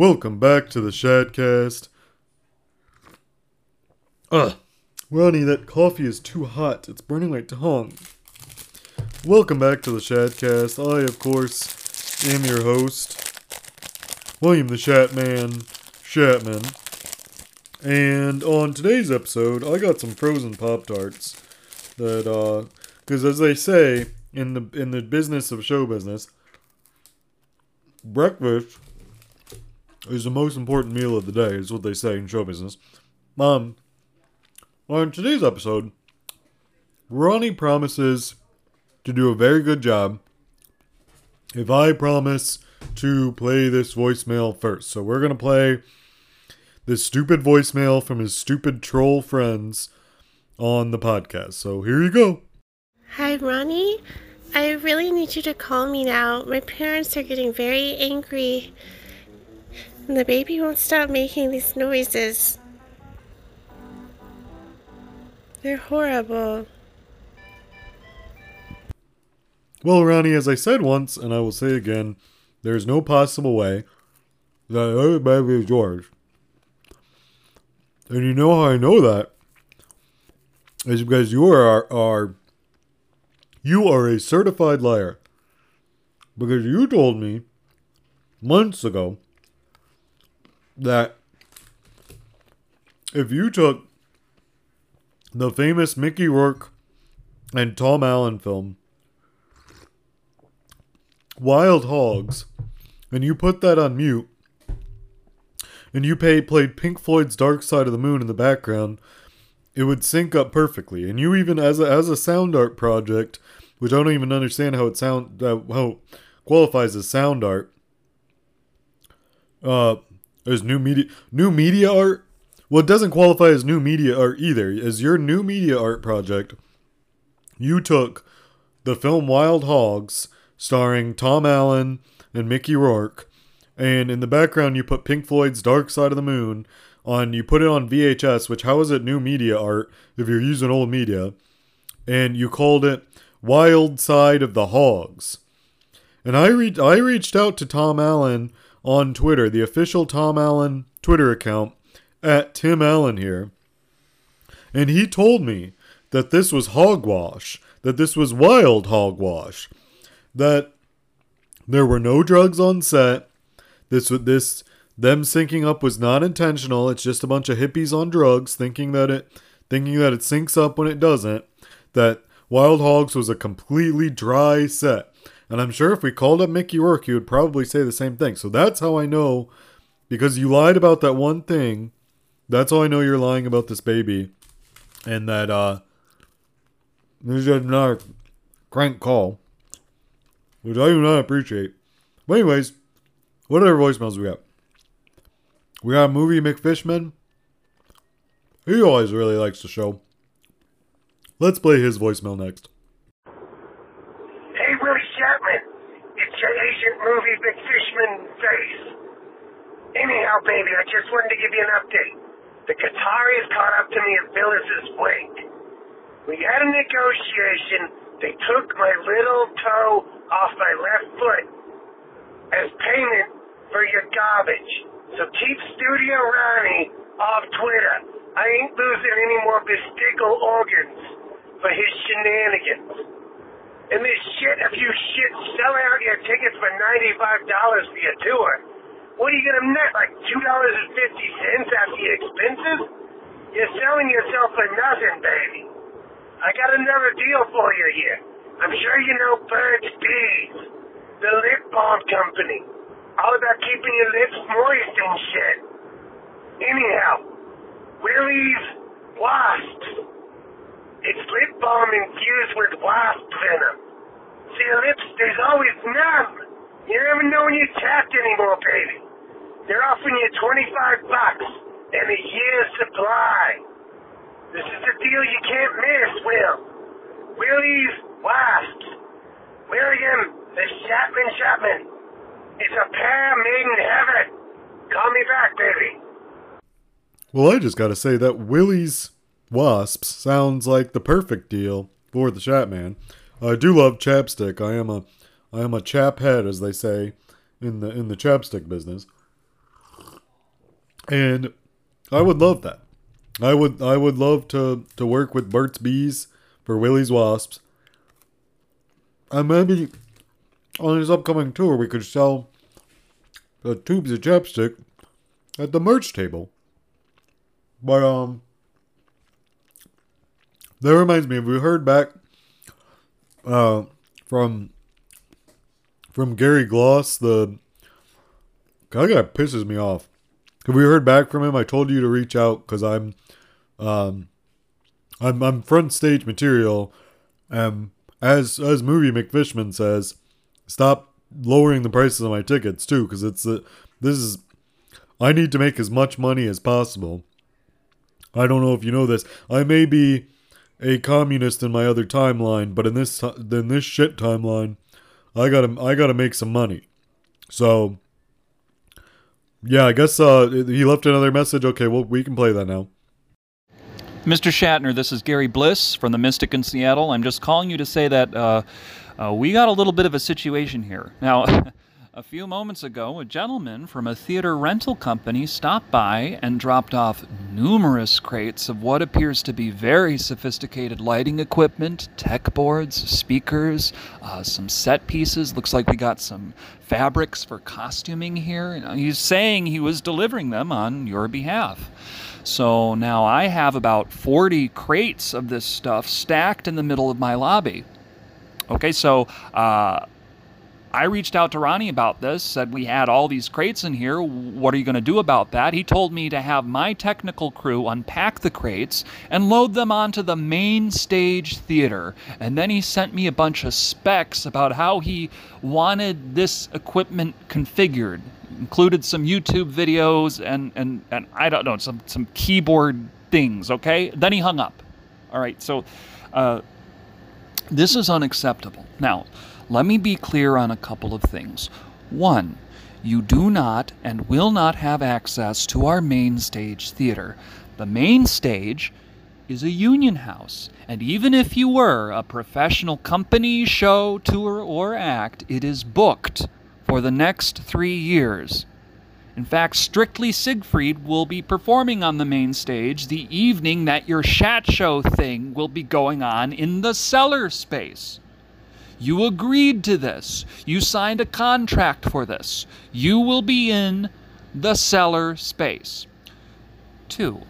Welcome back to the Shatcast. Ugh, Ronnie, that coffee is too hot. It's burning my tongue. Welcome back to the Shatcast. I, of course, am your host, William the Shatman Shatman. And on today's episode, I got some frozen Pop Tarts that, uh, because as they say in the in the business of show business, breakfast is the most important meal of the day, is what they say in show business. Um, on today's episode, Ronnie promises to do a very good job if I promise to play this voicemail first. So we're going to play this stupid voicemail from his stupid troll friends on the podcast. So here you go. Hi, Ronnie. I really need you to call me now. My parents are getting very angry. The baby won't stop making these noises. They're horrible. Well, Ronnie, as I said once, and I will say again, there's no possible way that other baby is yours. And you know how I know that? Is because you are, are you are a certified liar. Because you told me months ago that if you took the famous Mickey Rourke and Tom Allen film, Wild Hogs, and you put that on mute, and you pay, played Pink Floyd's Dark Side of the Moon in the background, it would sync up perfectly. And you even, as a, as a sound art project, which I don't even understand how it sound uh, how qualifies as sound art. Uh, there's new media new media art. Well, it doesn't qualify as new media art either. As your new media art project, you took the film Wild Hogs, starring Tom Allen and Mickey Rourke, and in the background you put Pink Floyd's Dark Side of the Moon on. You put it on VHS, which how is it new media art if you're using old media? And you called it Wild Side of the Hogs. And I re- I reached out to Tom Allen on Twitter, the official Tom Allen Twitter account at Tim Allen here. And he told me that this was hogwash, that this was wild hogwash, that there were no drugs on set. This this them syncing up was not intentional. It's just a bunch of hippies on drugs thinking that it thinking that it syncs up when it doesn't. That Wild Hogs was a completely dry set. And I'm sure if we called up Mickey Rourke, he would probably say the same thing. So that's how I know, because you lied about that one thing, that's how I know you're lying about this baby. And that, uh, this is another crank call, which I do not appreciate. But, anyways, what other voicemails we got? We got movie McFishman. He always really likes the show. Let's play his voicemail next. Willie Shatman. It's your agent movie Big Fishman face. Anyhow, baby, I just wanted to give you an update. The Qatari has caught up to me at Phyllis's wake. We had a negotiation. They took my little toe off my left foot as payment for your garbage. So keep Studio Ronnie off Twitter. I ain't losing any more vestigial organs for his shenanigans. And this shit, if you shit sell out your tickets for $95 for your tour, what are you going to net? Like $2.50 after your expenses? You're selling yourself for nothing, baby. I got another deal for you here. I'm sure you know Burt's Bees, the lip balm company. All about keeping your lips moist and shit. Anyhow, Willie's Wasps it's lip balm infused with wasp venom. See, your lips, there's always numb. You never know when you're tapped anymore, baby. They're offering you 25 bucks and a year's supply. This is a deal you can't miss, Will. Willie's Wasps. William, the Shatman Shatman. It's a pair made in heaven. Call me back, baby. Well, I just gotta say that Willie's wasps sounds like the perfect deal for the Shatman. I do love chapstick. I am a I am a chap head, as they say in the in the chapstick business. And I would love that. I would I would love to to work with Burt's Bees for Willie's Wasps. And maybe on his upcoming tour we could sell the tubes of chapstick at the merch table. But um that reminds me, have we heard back uh from from Gary Gloss, the God, that pisses me off. Have we heard back from him? I told you to reach out because I'm, um, I'm I'm front stage material. Um, as as movie McFishman says, stop lowering the prices of my tickets too, because it's this is I need to make as much money as possible. I don't know if you know this. I may be a communist in my other timeline, but in this in this shit timeline, I gotta I gotta make some money. So yeah, I guess uh, he left another message. Okay, well we can play that now. Mr. Shatner, this is Gary Bliss from the Mystic in Seattle. I'm just calling you to say that uh, uh, we got a little bit of a situation here. Now, a few moments ago, a gentleman from a theater rental company stopped by and dropped off numerous crates of what appears to be very sophisticated lighting equipment, tech boards, speakers, uh, some set pieces. Looks like we got some fabrics for costuming here. He's saying he was delivering them on your behalf. So now I have about 40 crates of this stuff stacked in the middle of my lobby. Okay, so uh, I reached out to Ronnie about this, said we had all these crates in here. What are you going to do about that? He told me to have my technical crew unpack the crates and load them onto the main stage theater. And then he sent me a bunch of specs about how he wanted this equipment configured included some YouTube videos and, and, and I don't know, some, some keyboard things, okay? Then he hung up. All right, so uh, this is unacceptable. Now, let me be clear on a couple of things. One, you do not and will not have access to our main stage theater. The main stage is a union house, and even if you were a professional company, show, tour, or act, it is booked for the next three years. In fact, Strictly Siegfried will be performing on the main stage the evening that your Shat Show thing will be going on in the cellar space. You agreed to this. You signed a contract for this. You will be in the cellar space. Two,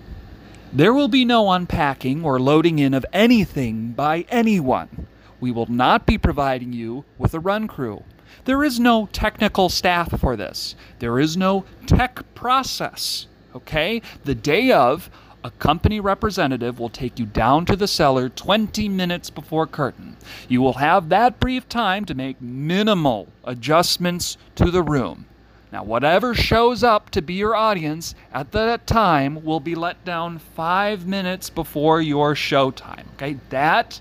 there will be no unpacking or loading in of anything by anyone. We will not be providing you with a run crew. There is no technical staff for this. There is no tech process. Okay? The day of, a company representative will take you down to the cellar 20 minutes before curtain. You will have that brief time to make minimal adjustments to the room. Now, whatever shows up to be your audience at that time will be let down five minutes before your show time. Okay, that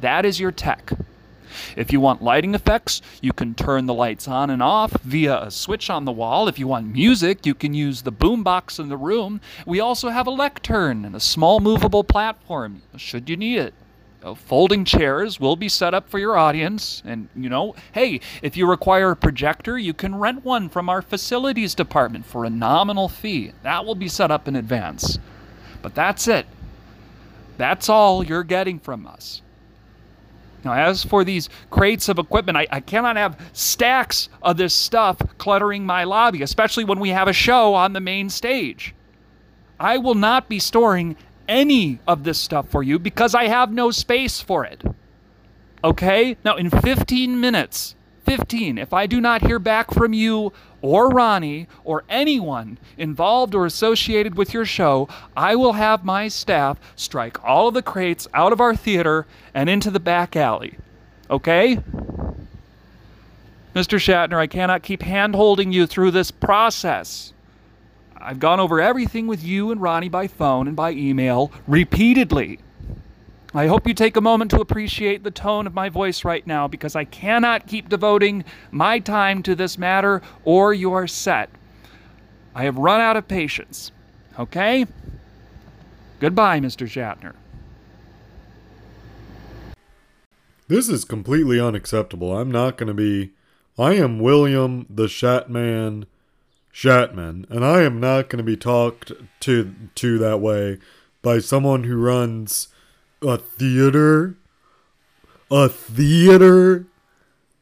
that is your tech. If you want lighting effects, you can turn the lights on and off via a switch on the wall. If you want music, you can use the boombox in the room. We also have a lectern and a small movable platform, should you need it. folding chairs will be set up for your audience. And, you know, hey, if you require a projector, you can rent one from our facilities department for a nominal fee. That will be set up in advance. But that's it. That's all you're getting from us. Now, as for these crates of equipment, I, I, cannot have stacks of this stuff cluttering my lobby, especially when we have a show on the main stage. I will not be storing any of this stuff for you because I have no space for it. Okay? Now, in 15 minutes, 15, if I do not hear back from you or Ronnie or anyone involved or associated with your show, I will have my staff strike all of the crates out of our theater and into the back alley. Okay? Mr. Shatner, I cannot keep hand holding you through this process. I've gone over everything with you and Ronnie by phone and by email repeatedly. I hope you take a moment to appreciate the tone of my voice right now because I cannot keep devoting my time to this matter or you are set. I have run out of patience. Okay? Goodbye, Mr. Shatner. This is completely unacceptable. I'm not going to be. I am William the Shatman Shatman, and I am not going to be talked to to that way by someone who runs a theater. A theater.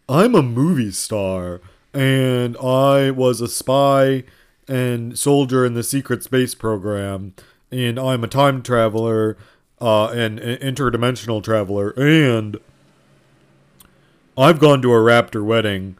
I'm a movie star, and I was a spy and soldier in the secret space program, and I'm a time traveler, uh, and an interdimensional traveler, and I've gone to a raptor wedding,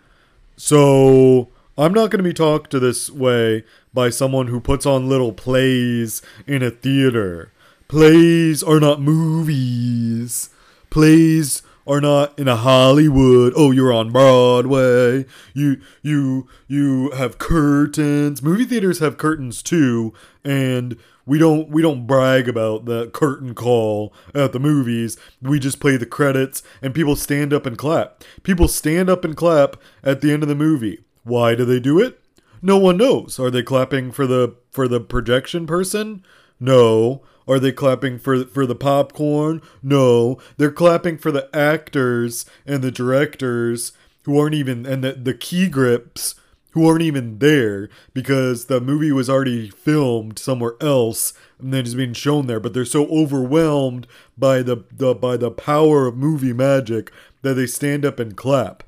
so I'm not going to be talked to this way by someone who puts on little plays in a theater. Plays are not movies. Plays are not in a Hollywood. Oh, you're on Broadway. You you you have curtains. Movie theaters have curtains too, and we don't we don't brag about the curtain call at the movies. We just play the credits and people stand up and clap. People stand up and clap at the end of the movie. Why do they do it? No one knows. Are they clapping for the for the projection person? No. Are they clapping for for the popcorn? No. They're clapping for the actors and the directors who aren't even and the, the key grips who aren't even there because the movie was already filmed somewhere else and then it's being shown there but they're so overwhelmed by the, the by the power of movie magic that they stand up and clap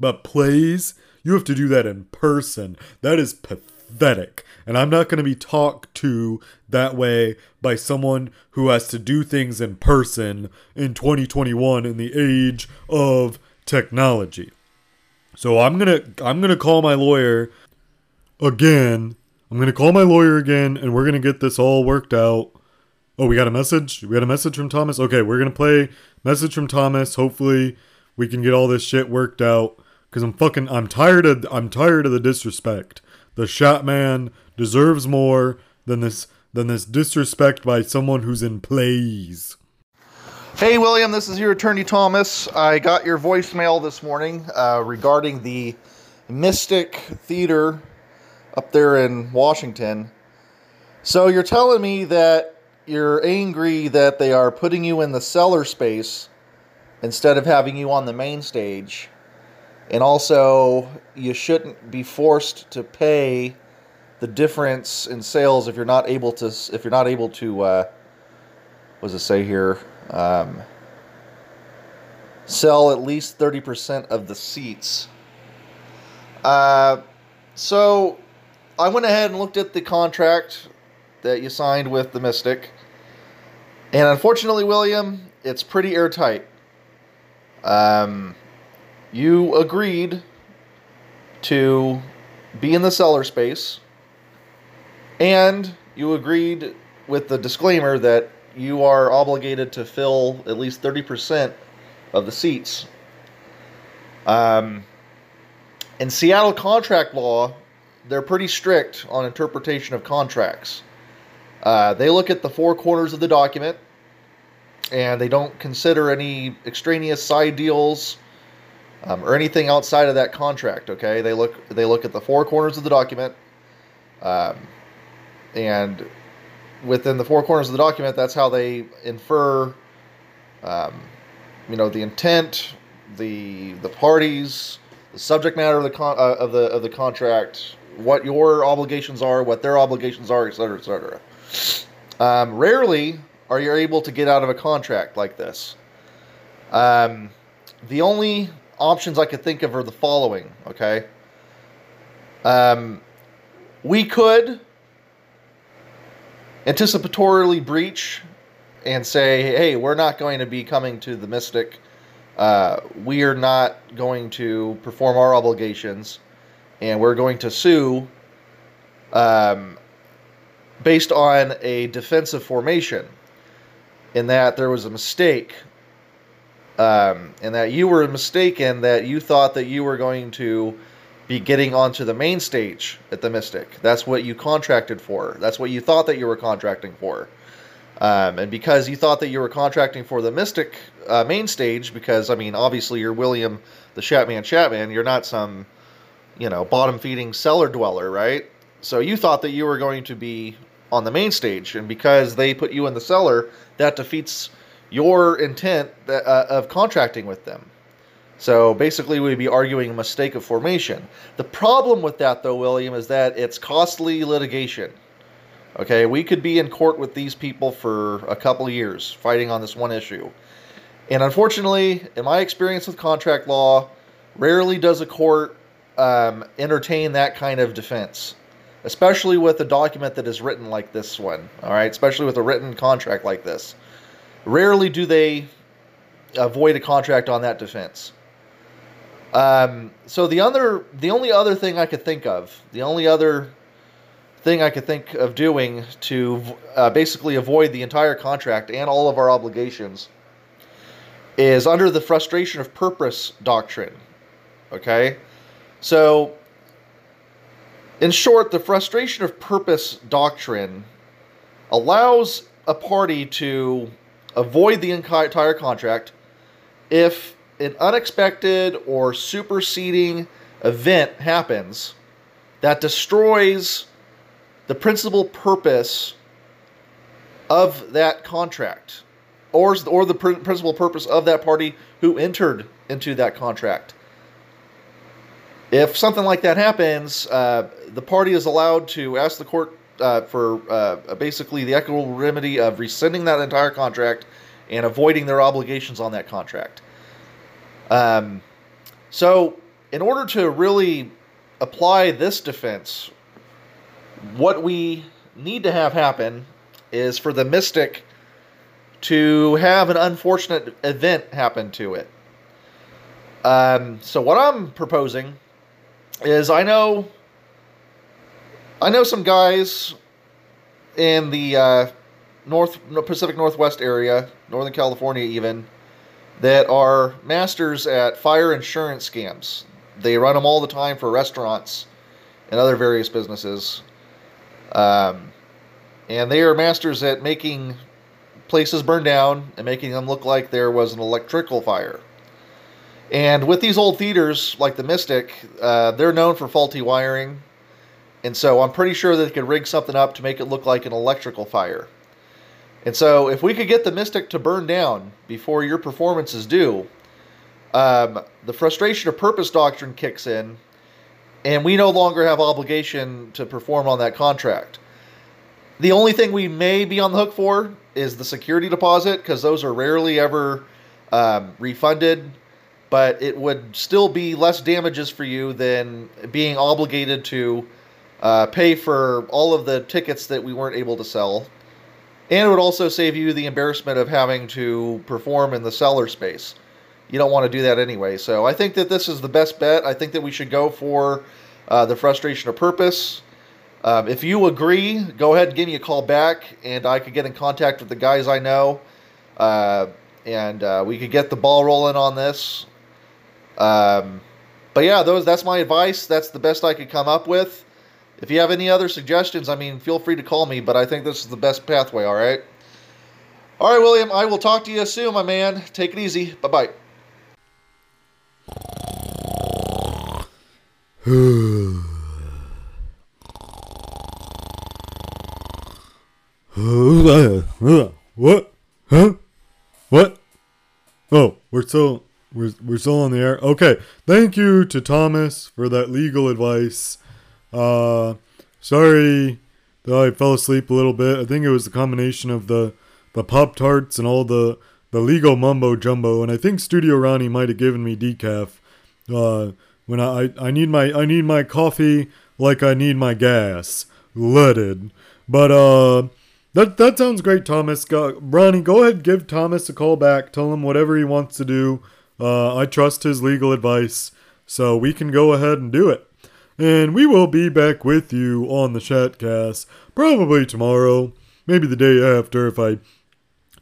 but plays you have to do that in person that is pathetic and i'm not going to be talked to that way by someone who has to do things in person in 2021 in the age of technology so I'm gonna I'm gonna call my lawyer again. I'm gonna call my lawyer again, and we're gonna get this all worked out. Oh, we got a message. We got a message from Thomas. Okay, we're gonna play message from Thomas. Hopefully, we can get all this shit worked out. Cause I'm fucking I'm tired of I'm tired of the disrespect. The Shatman deserves more than this than this disrespect by someone who's in plays. Hey, William, this is your attorney Thomas. I got your voicemail this morning uh, regarding the Mystic Theater up there in Washington. So you're telling me that you're angry that they are putting you in the cellar space instead of having you on the main stage. And also, you shouldn't be forced to pay the difference in sales if you're not able to if you're not able to uh, what does it say here um, sell at least 30% of the seats. Uh, so I went ahead and looked at the contract that you signed with the Mystic. And unfortunately, William, it's pretty airtight. Um, you agreed to be in the cellar space, and you agreed with the disclaimer that you are obligated to fill at least 30% of the seats. Um, in Seattle contract law, they're pretty strict on interpretation of contracts. Uh, they look at the four corners of the document and they don't consider any extraneous side deals um, or anything outside of that contract. Okay, they look they look at the four corners of the document, um, and within the four corners of the document, that's how they infer, um, you know, the intent, the the parties, the subject matter of the con- uh, of the of the contract, what your obligations are, what their obligations are, etc., etc. Um, rarely are you able to get out of a contract like this. Um, the only options I could think of are the following. Okay. Um, we could anticipatorily breach and say, hey, we're not going to be coming to the Mystic. Uh, we are not going to perform our obligations, and we're going to sue um, based on a defensive formation in that there was a mistake. Um, and that you were mistaken that you thought that you were going to be getting onto the main stage at the Mystic. That's what you contracted for. That's what you thought that you were contracting for. Um, and because you thought that you were contracting for the Mystic uh, main stage, because I mean, obviously you're William the Shatman Shatman, you're not some, you know, bottom feeding cellar dweller, right? So you thought that you were going to be on the main stage, and because they put you in the cellar, that defeats your intent that, uh, of contracting with them. So basically, we'd be arguing a mistake of formation. The problem with that, though, William, is that it's costly litigation. Okay, we could be in court with these people for a couple years fighting on this one issue. And unfortunately, in my experience with contract law, rarely does a court um, entertain that kind of defense, especially with a document that is written like this one. All right, especially with a written contract like this. Rarely do they avoid a contract on that defense. Um, so the other, the only other thing I could think of, the only other thing I could think of doing to uh, basically avoid the entire contract and all of our obligations is under the frustration of purpose doctrine. Okay? So, in short, the frustration of purpose doctrine allows a party to avoid the entire contract if an unexpected or superseding event happens that destroys the principal purpose of that contract or, or the pr- principal purpose of that party who entered into that contract. If something like that happens, uh, the party is allowed to ask the court uh, for uh, basically the equitable remedy of rescinding that entire contract and avoiding their obligations on that contract. Um, so, in order to really apply this defense, what we need to have happen is for the mystic to have an unfortunate event happen to it. Um, so what I'm proposing is I know I know some guys in the uh, North Pacific Northwest area, Northern California even, that are masters at fire insurance scams. They run them all the time for restaurants and other various businesses. Um, and they are masters at making places burn down and making them look like there was an electrical fire. And with these old theaters, like the Mystic, uh, they're known for faulty wiring. And so I'm pretty sure that they could rig something up to make it look like an electrical fire. And so if we could get the Mystic to burn down before your performance is due, um, the frustration of purpose doctrine kicks in, and we no longer have obligation to perform on that contract. The only thing we may be on the hook for is the security deposit because those are rarely ever um, refunded, but it would still be less damages for you than being obligated to uh, pay for all of the tickets that we weren't able to sell. And it would also save you the embarrassment of having to perform in the cellar space. You don't want to do that anyway. So I think that this is the best bet. I think that we should go for uh, the frustration of purpose. Um, if you agree, go ahead and give me a call back, and I could get in contact with the guys I know, uh, and uh, we could get the ball rolling on this. Um, but yeah, those that's my advice. That's the best I could come up with. If you have any other suggestions, I mean, feel free to call me. But I think this is the best pathway. All right. All right, William. I will talk to you soon, my man. Take it easy. Bye bye. what? Huh? What? Oh, we're still we're we're still on the air. Okay. Thank you to Thomas for that legal advice. Uh sorry that I fell asleep a little bit. I think it was the combination of the the Pop Tarts and all the the legal mumbo jumbo, and I think Studio Ronnie might have given me decaf. Uh when I, I need my I need my coffee like I need my gas. Leaded. But uh that that sounds great, Thomas. Go, Ronnie, go ahead, give Thomas a call back. Tell him whatever he wants to do. Uh, I trust his legal advice, so we can go ahead and do it. And we will be back with you on the Shatcast probably tomorrow, maybe the day after if I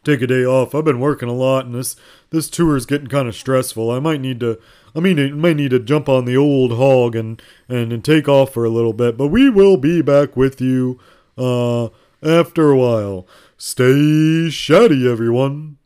take a day off. I've been working a lot, and this this tour is getting kind of stressful. I might need to. I mean, I might need to jump on the old hog and, and, and take off for a little bit, but we will be back with you. Uh, after a while. Stay shady, everyone.